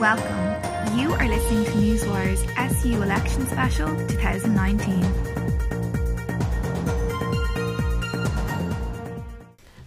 Welcome. You are listening to Newswire's SU Election Special 2019.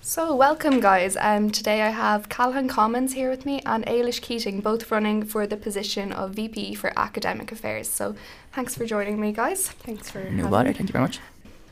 So, welcome, guys. Um, today I have Callahan Commons here with me and Ailish Keating, both running for the position of VP for Academic Affairs. So, thanks for joining me, guys. Thanks for No bother, thank you very much.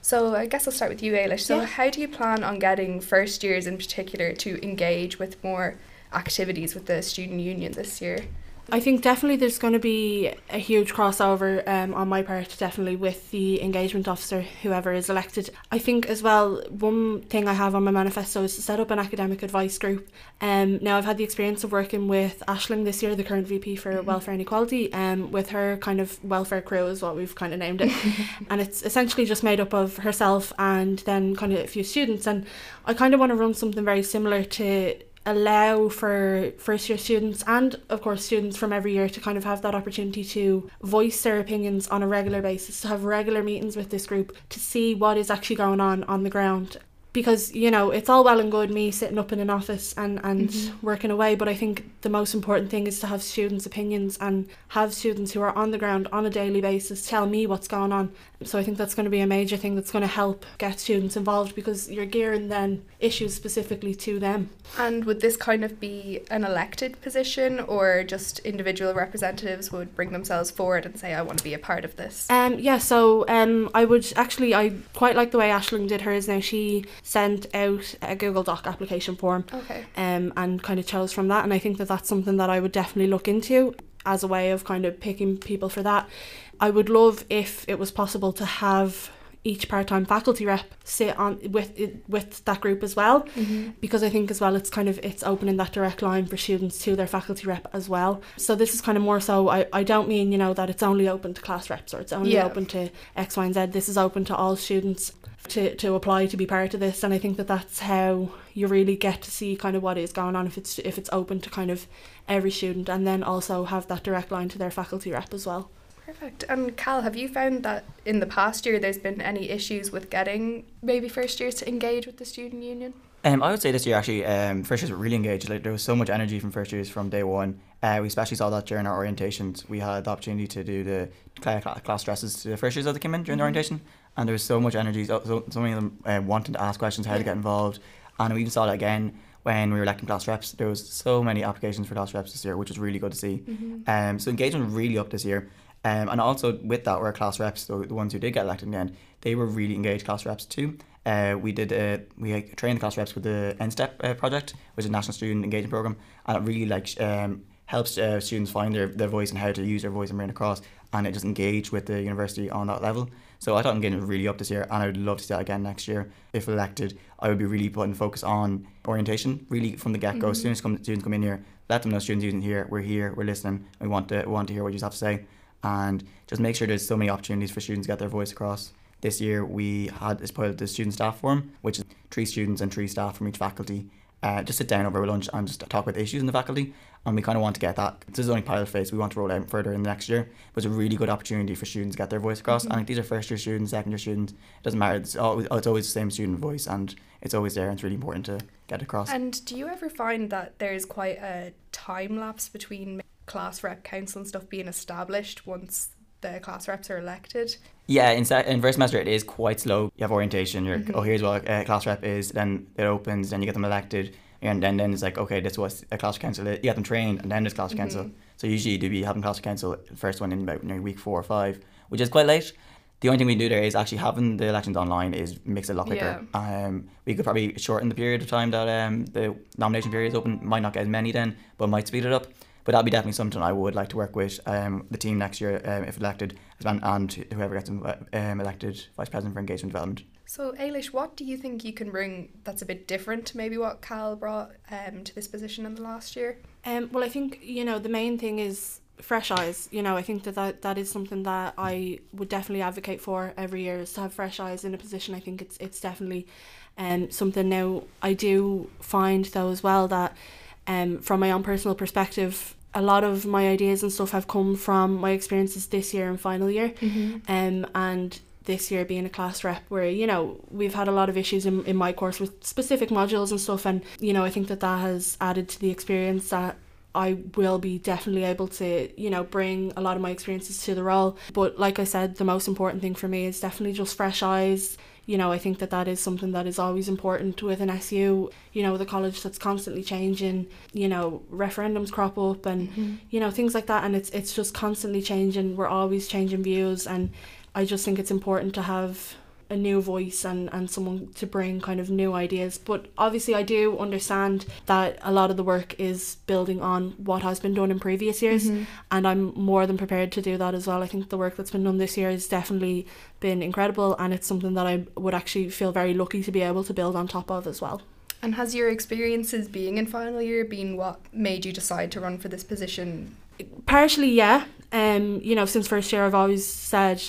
So, I guess I'll start with you, Ailish. So, Yeah. how do you plan on getting first years in particular to engage with more activities with the student union this year? I think definitely there's going to be a huge crossover um, on my part, definitely with the engagement officer, whoever is elected. I think as well, one thing I have on my manifesto is to set up an academic advice group. Um, now, I've had the experience of working with Ashling this year, the current VP for Mhm. Welfare and Equality, um, with her kind of welfare crew, is what we've kind of named it. and it's essentially just made up of herself and then kind of a few students. And I kind of want to run something very similar to allow for first year students and of course students from every year to kind of have that opportunity to voice their opinions on a regular basis to have regular meetings with this group to see what is actually going on on the ground because you know it's all well and good me sitting up in an office and and Mhm. working away but i think the most important thing is to have students opinions and have students who are on the ground on a daily basis tell me what's going on so i think that's going to be a major thing that's going to help get students involved because you're gearing then issues specifically to them And would this kind of be an elected position, or just individual representatives would bring themselves forward and say, I want to be a part of this? Um, yeah, so um, I would actually, I quite like the way Ashling did hers. Now she sent out a Google Doc application form Okay. um, and kind of chose from that, and I think that that's something that I would definitely look into as a way of kind of picking people for that. I would love if it was possible to have each part-time faculty rep sit on with with that group as well Mm-hmm. because I think as well it's kind of it's opening that direct line for students to their faculty rep as well. So this is kind of more so I, I don't mean, you know, that it's only open to class reps or it's only Yeah. open to X, Y and Z. This is open to all students to, to apply to be part of this and I think that that's how you really get to see kind of what is going on if it's if it's open to kind of every student and then also have that direct line to their faculty rep as well. Perfect. And Cal, have you found that in the past year there's been any issues with getting maybe first years to engage with the student union? Um, I would say this year actually, um, first years were really engaged. Like there was so much energy from first years from day one. Uh, we especially saw that during our orientations. We had the opportunity to do the cla- cla- class dresses to the first years that they came in during the Mhm. orientation, and there was so much energy. So, so, so many of them uh, wanting to ask questions, how to get involved, and we even saw that again when we were electing class reps. There was so many applications for class reps this year, which was really good to see. Mm-hmm. Um, so engagement really up this year. Um, and also with that, our class reps, the, the ones who did get elected in the end, they were really engaged class reps too. Uh, we did uh, we uh, trained the class reps with the NSTEP uh, project, which is a national student engagement program, and it really like um, helps uh, students find their, their voice and how to use their voice and bring it across, and it just engage with the university on that level. So I thought engagement was really up this year, and I would love to see that again next year. If elected, I would be really putting focus on orientation, really from the get go. Mhm. Students come students come in here, let them know students using here, we're here, we're listening, we want to we want to hear what you have to say, and just make sure there's so many opportunities for students to get their voice across. This year we had as part of the student staff forum, which is three students and three staff from each faculty. Uh, just sit down over lunch and just talk about the issues in the faculty. And we kind of want to get that. This is only pilot phase. We want to roll out further in the next year. But it's a really good opportunity for students to get their voice across. Mhm. And like, these are first year students, second year students. It doesn't matter. It's always, it's always the same student voice, and it's always there. And it's really important to get across. And do you ever find that there's quite a time lapse between class rep council and stuff being established once the class reps are elected? Yeah, in, se- in first semester it is quite slow. You have orientation. You're Mhm. oh here's what a class rep is. Then it opens. Then you get them elected, and then then it's like okay this was a class council. You get them trained, and then there's class council. Mhm. So usually you'd be having class council first one in about week four or five, which is quite late. The only thing we do there is actually having the elections online is makes it a lot quicker. Um, we could probably shorten the period of time that um the nomination period is open. Might not get as many then, but might speed it up. But that'd be definitely something I would like to work with um, the team next year um, if elected, and, and whoever gets um, elected vice president for engagement development. So, Ailish, what do you think you can bring that's a bit different to maybe what Cal brought um, to this position in the last year? Um, well, I think you know the main thing is fresh eyes. You know, I think that, that that is something that I would definitely advocate for every year is to have fresh eyes in a position. I think it's it's definitely um something. Now, I do find though as well that um from my own personal perspective, a lot of my ideas and stuff have come from my experiences this year and final year. Mm-hmm. Um, and this year being a class rep where you know we've had a lot of issues in, in my course with specific modules and stuff and you know I think that that has added to the experience that I will be definitely able to, you know, bring a lot of my experiences to the role. But like I said, the most important thing for me is definitely just fresh eyes. You know, I think that that is something that is always important with an SU, you know, the college that's constantly changing, you know, referendums crop up and, mm-hmm. you know, things like that. And it's, it's just constantly changing. We're always changing views. And I just think it's important to have a new voice and, and someone to bring kind of new ideas. But obviously, I do understand that a lot of the work is building on what has been done in previous years, mm-hmm. and I'm more than prepared to do that as well. I think the work that's been done this year has definitely been incredible, and it's something that I would actually feel very lucky to be able to build on top of as well. And has your experiences being in final year been what made you decide to run for this position? Partially, yeah. Um, you know, since first year, I've always said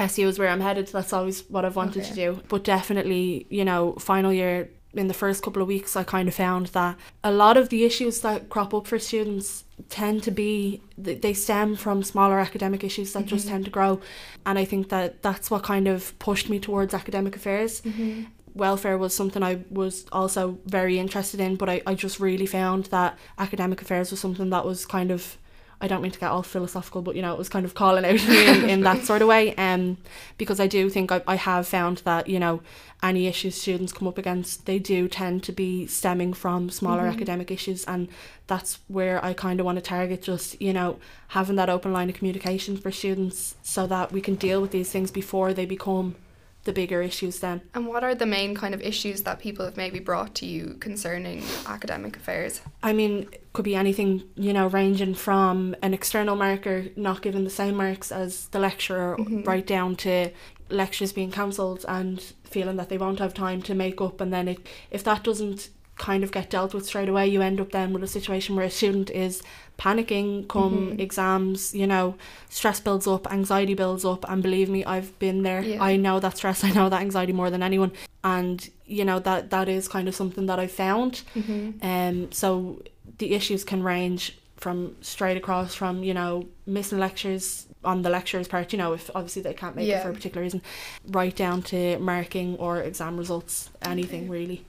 SU is where I'm headed. That's always what I've wanted okay. to do. But definitely, you know, final year in the first couple of weeks, I kind of found that a lot of the issues that crop up for students tend to be they stem from smaller academic issues that mm-hmm. just tend to grow, and I think that that's what kind of pushed me towards academic affairs. Mm-hmm. Welfare was something I was also very interested in, but I, I just really found that academic affairs was something that was kind of I don't mean to get all philosophical, but you know, it was kind of calling out me in, in that sort of way. Um, because I do think I, I have found that, you know, any issues students come up against, they do tend to be stemming from smaller mm-hmm. academic issues. And that's where I kind of want to target just, you know, having that open line of communication for students so that we can deal with these things before they become the bigger issues then. And what are the main kind of issues that people have maybe brought to you concerning academic affairs? I mean, could be anything, you know, ranging from an external marker not giving the same marks as the lecturer, mm-hmm. right down to lectures being cancelled and feeling that they won't have time to make up. And then it, if that doesn't kind of get dealt with straight away, you end up then with a situation where a student is panicking come mm-hmm. exams, you know, stress builds up, anxiety builds up, and believe me, I've been there. Yeah. I know that stress, I know that anxiety more than anyone. And, you know, that that is kind of something that I found. Mm-hmm. Um so the issues can range from straight across from, you know, missing lectures on the lecturer's part, you know, if obviously they can't make yeah. it for a particular reason, right down to marking or exam results, anything okay. really.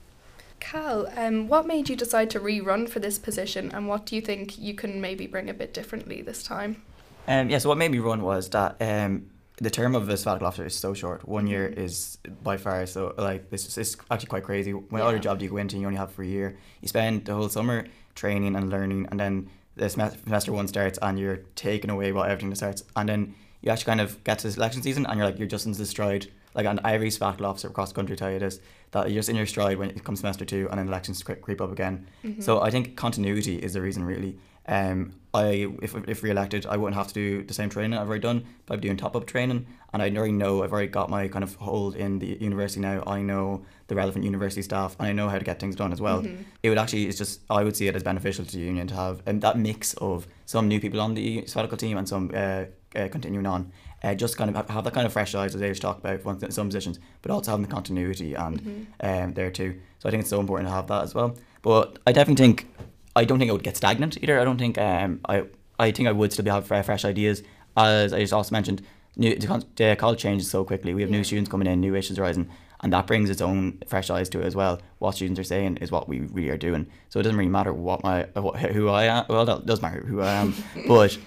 Cal, um, what made you decide to rerun for this position, and what do you think you can maybe bring a bit differently this time? Um, yeah, so what made me run was that um, the term of a sabbatical officer is so short. One year mm-hmm. is by far so like this is actually quite crazy. When yeah. other job you go into, you only have for a year. You spend the whole summer training and learning, and then the semester one starts, and you're taking away while everything starts, and then you actually kind of get to the election season, and you're like you're just in the stride like an every sabbatical officer across the country tell you this that you're just in your stride when it comes semester two and then elections creep up again. Mm-hmm. So I think continuity is the reason really. Um, I if if re-elected, I wouldn't have to do the same training I've already done, but I'm doing top up training, and I already know I've already got my kind of hold in the university now. I know the relevant university staff, and I know how to get things done as well. Mm-hmm. It would actually it's just I would see it as beneficial to the union to have and that mix of some new people on the sabbatical team and some uh, uh, continuing on uh, just kind of have that kind of fresh eyes as Irish talk about some positions, but also having the continuity and mm-hmm. um, there too. So I think it's so important to have that as well. But I definitely think I don't think it would get stagnant either. I don't think um, I I think I would still be have fresh ideas. As I just also mentioned, new the college changes so quickly. We have yeah. new students coming in, new issues rising, and that brings its own fresh eyes to it as well. What students are saying is what we really are doing. So it doesn't really matter what my what, who I am. Well, that does matter who I am, but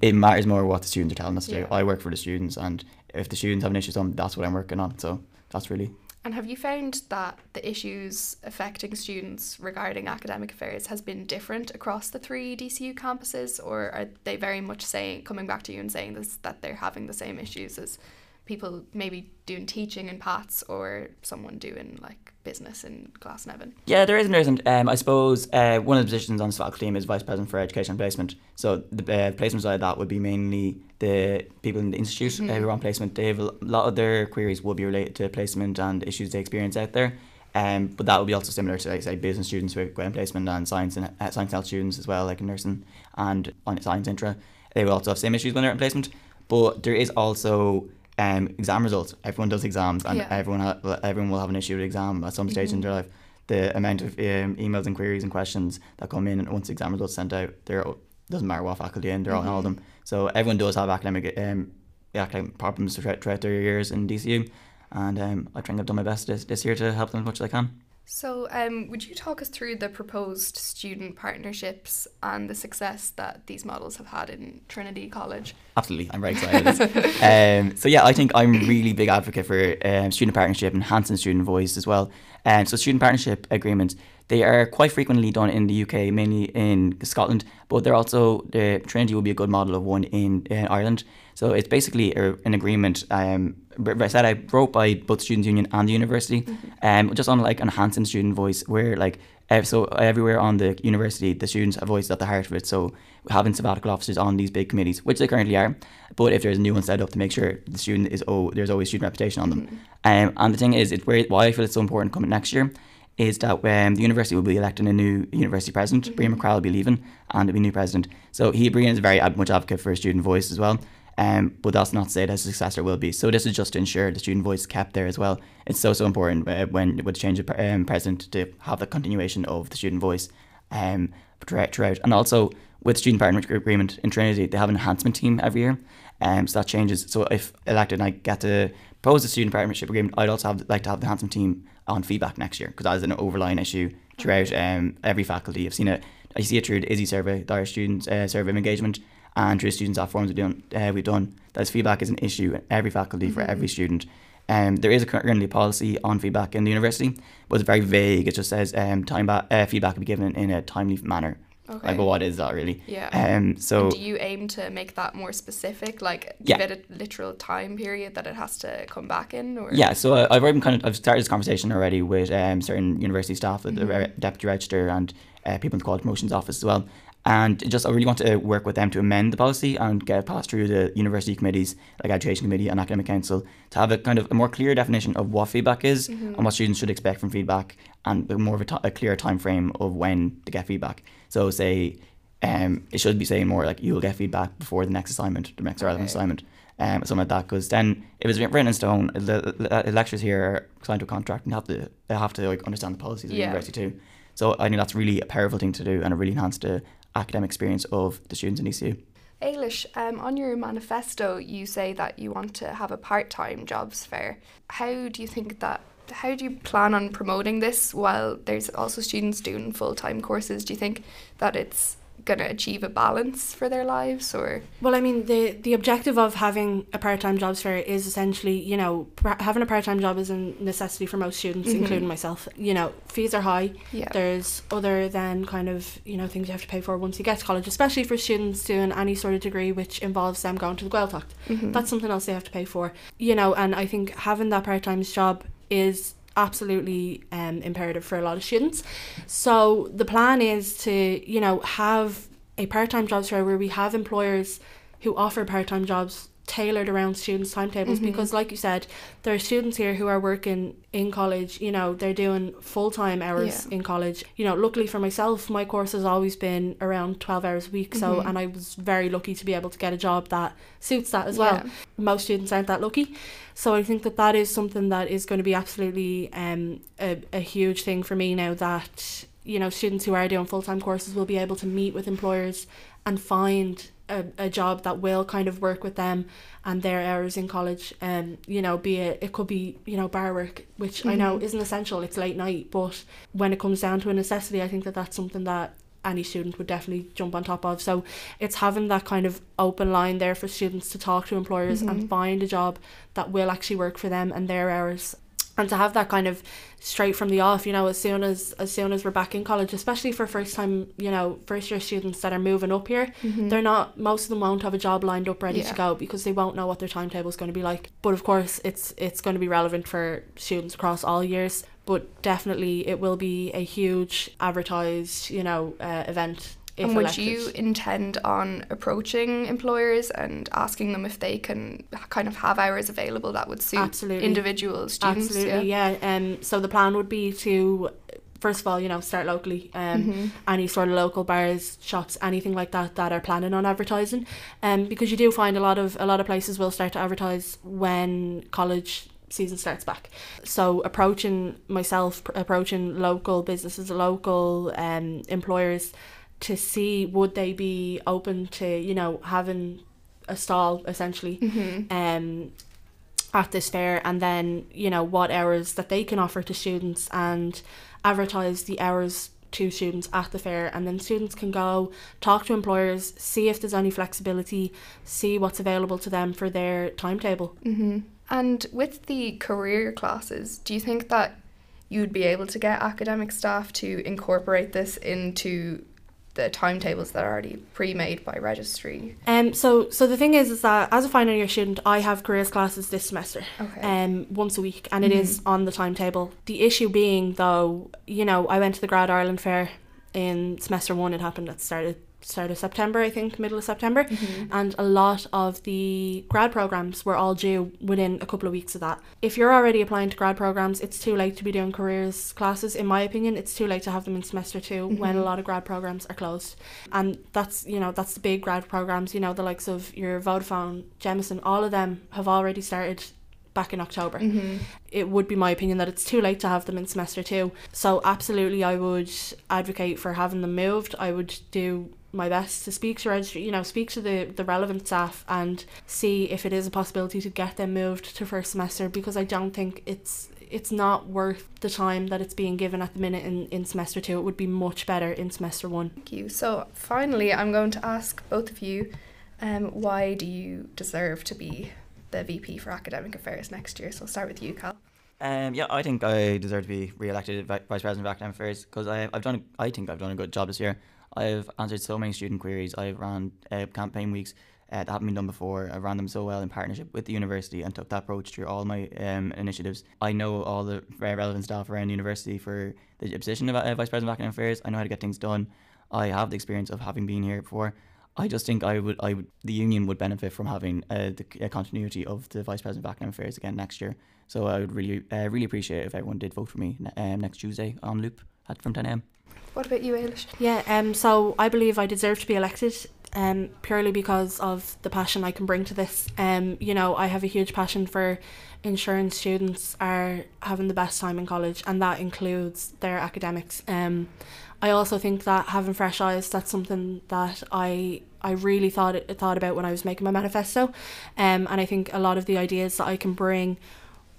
it matters more what the students are telling us to yeah. do. I work for the students, and if the students have an issue, something that's what I'm working on. So that's really. And have you found that the issues affecting students regarding academic affairs has been different across the three DCU campuses, or are they very much saying coming back to you and saying this that they're having the same issues as people maybe doing teaching in PATS or someone doing like business in Glasnevin? Yeah, there is and there isn't. Um, I suppose uh, one of the positions on the faculty team is Vice President for Education and Placement. So the uh, placement side of that would be mainly the people in the institute mm-hmm. uh, who are on placement. They have a lot of their queries will be related to placement and issues they experience out there. Um, but that would be also similar to like say business students who are going placement and science and uh, science health students as well, like in nursing and on science intra. They will also have same issues when they're in placement. But there is also um, exam results. Everyone does exams, and yeah. everyone ha- everyone will have an issue with exam at some stage mm-hmm. in their life. The amount of um, emails and queries and questions that come in, and once exam results sent out, there doesn't matter what faculty in, they're mm-hmm. all of them. So everyone does have academic um, academic problems throughout, throughout their years in DCU, and um, I think I've done my best this, this year to help them as much as I can. So, um, would you talk us through the proposed student partnerships and the success that these models have had in Trinity College? Absolutely, I'm very excited. um, so yeah, I think I'm really big advocate for um, student partnership, enhancing student voice as well. And um, so student partnership agreements, they are quite frequently done in the UK, mainly in Scotland, but they're also the Trinity will be a good model of one in, in Ireland. So it's basically a, an agreement um, I said I wrote by both Students' Union and the university, mm-hmm. um, just on like enhancing student voice, where like so everywhere on the university, the students have voices at the heart of it. So having sabbatical officers on these big committees, which they currently are, but if there's a new one set up to make sure the student is oh, there's always student reputation on them. Mm-hmm. Um, and the thing is, it's why I feel it's so important coming next year is that um, the university will be electing a new university president. Mm-hmm. Brian MacCraith will be leaving, and it'll be a new president. So he Brian is very much advocate for student voice as well. Um, but that's not to say that a successor will be. So this is just to ensure the student voice is kept there as well. It's so so important uh, when with change of um, president to have the continuation of the student voice um, throughout. And also with student partnership agreement in Trinity, they have an enhancement team every year. Um, so that changes. So if elected, and I get to propose a student partnership agreement, I'd also have like to have the enhancement team on feedback next year because that is an overlying issue throughout um, every faculty. I've seen it. I see it through the ISSE survey, the Irish Students uh, Survey of Engagement, and through students at forums we've done, uh, we've done that feedback is an issue in every faculty mm-hmm. for every student. Um, there is a currently a policy on feedback in the university, but it's very vague. It just says um, time ba- uh, feedback will be given in a timely manner. Okay. Like, what is that really? Yeah. Um. So. And do you aim to make that more specific? Like, give yeah. it a literal time period that it has to come back in, or? Yeah. So uh, I've already kind of I've started this conversation already with um certain university staff, mm-hmm. the deputy registrar, and uh, people in the quality promotions office as well and just I really want to work with them to amend the policy and get it passed through the university committees, like education committee and academic council, to have a kind of a more clear definition of what feedback is mm-hmm. and what students should expect from feedback, and more of a, t- a clear time frame of when to get feedback. So say, um, it should be saying more like you'll get feedback before the next assignment, the next okay. relevant assignment. Um, something like that, because then if it's written in stone, the, the, the lecturers here are signed to a contract and have to they have to like understand the policies of yeah. the university too. So I think that's really a powerful thing to do and it really enhanced the academic experience of the students in DCU. Ailish, um, on your manifesto, you say that you want to have a part time jobs fair. How do you think that? How do you plan on promoting this while there's also students doing full time courses? Do you think that it's going to achieve a balance for their lives or well i mean the the objective of having a part-time jobs fair is essentially you know having a part-time job is a necessity for most students mm-hmm. including myself you know fees are high yeah. there's other than kind of you know things you have to pay for once you get to college especially for students doing any sort of degree which involves them going to the Gaeltacht mm-hmm. that's something else they have to pay for you know and I think having that part-time job is absolutely um, imperative for a lot of students. So the plan is to, you know, have a part-time jobs fair where we have employers who offer part-time jobs tailored around students' timetables mm-hmm. because like you said, there are students here who are working in college, you know, they're doing full time hours yeah. in college. You know, luckily for myself, my course has always been around twelve hours a week. Mm-hmm. So and I was very lucky to be able to get a job that suits that as well. Most students aren't that lucky. So I think that that is something that is going to be absolutely um a, a huge thing for me now that you know students who are doing full time courses will be able to meet with employers and find a, a job that will kind of work with them and their hours in college and um, you know be it it could be you know bar work which mm-hmm. I know mm-hmm. isn't essential it's late night but when it comes down to a necessity I think that that's something that any student would definitely jump on top of so it's having that kind of open line there for students to talk to employers mm-hmm. and find a job that will actually work for them and their hours and to have that kind of straight from the off you know as soon as as soon as we're back in college especially for first time you know first year students that are moving up here mm-hmm. they're not most of them won't have a job lined up ready yeah. to go because they won't know what their timetable is going to be like but of course it's it's going to be relevant for students across all years but definitely it will be a huge advertised you know uh, event and would elected. you intend on approaching employers and asking them if they can kind of have hours available that would suit Absolutely. individual students? Absolutely, yeah. yeah. Um, so the plan would be to first of all, you know, start locally. Um, mm-hmm. any sort of local bars, shops, anything like that that are planning on advertising. Um, because you do find a lot of a lot of places will start to advertise when college season starts back. So approaching myself, approaching local businesses, local um employers to see would they be open to you know having a stall essentially mm-hmm. um at this fair and then you know what hours that they can offer to students and advertise the hours to students at the fair and then students can go talk to employers see if there's any flexibility see what's available to them for their timetable Mm-hmm. And with the career classes, do you think that you'd be able to get academic staff to incorporate this into the timetables that are already pre-made by registry? um so so the thing is is that as a final year student I have careers classes this semester Okay. um once a week and it is on the timetable the issue being though you know I went to the Grad Ireland Fair in semester one it happened at the start of start of September I think middle of September Mm-hmm. and a lot of the grad programs were all due within a couple of weeks of that. If you're already applying to grad programs, it's too late to be doing careers classes. In my opinion, it's too late to have them in semester 2 when a lot of grad programs are closed. And that's you know that's the big grad programs. You know the likes of your Vodafone, Jameson, all of them have already started back in October Mm-hmm. it would be my opinion that it's too late to have them in semester two. So absolutely, I would advocate for having them moved. I would do my best to speak to registry, you know, speak to the the relevant staff and see if it is a possibility to get them moved to first semester because I don't think it's it's not worth the time that it's being given at the minute in, in semester two. It would be much better in semester one. Thank you. So finally, I'm going to ask both of you, um, why do you deserve to be the VP for Academic Affairs next year? So I'll start with you, Cal. Um, yeah, I think I deserve to be re-elected vice president of academic affairs because I've done. A, I think I've done a good job this year. I've answered so many student queries. I've ran uh, campaign weeks uh, that haven't been done before. I ran them so well in partnership with the university and took that approach through all my um, initiatives. I know all the relevant staff around the university for the position of uh, vice president of academic affairs. I know how to get things done. I have the experience of having been here before. I just think I would, I would, the union would benefit from having uh, the uh, continuity of the vice president of academic affairs again next year. So I would really, uh, really appreciate if everyone did vote for me um, next Tuesday on Loop at from 10 a.m. What about you, Ailish? Yeah, um, so I believe I deserve to be elected um, purely because of the passion I can bring to this. Um, you know, I have a huge passion for ensuring students are having the best time in college, and that includes their academics. Um, I also think that having fresh eyes, that's something that I I really thought thought about when I was making my manifesto, um, and I think a lot of the ideas that I can bring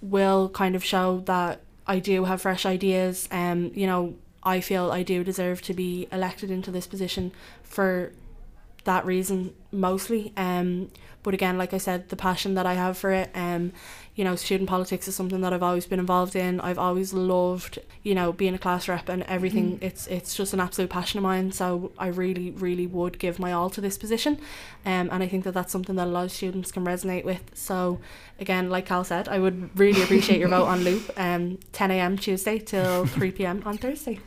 will kind of show that I do have fresh ideas. Um, you know, I feel I do deserve to be elected into this position for that reason mostly. Um, but again, like I said, the passion that I have for it, um, you know, student politics is something that I've always been involved in. I've always loved, you know, being a class rep and everything. It's it's just an absolute passion of mine. So I really, really would give my all to this position, um, and I think that that's something that a lot of students can resonate with. So again, like Cal said, I would really appreciate your vote on Loop, um, 10 a.m. Tuesday till 3 p.m. on Thursday.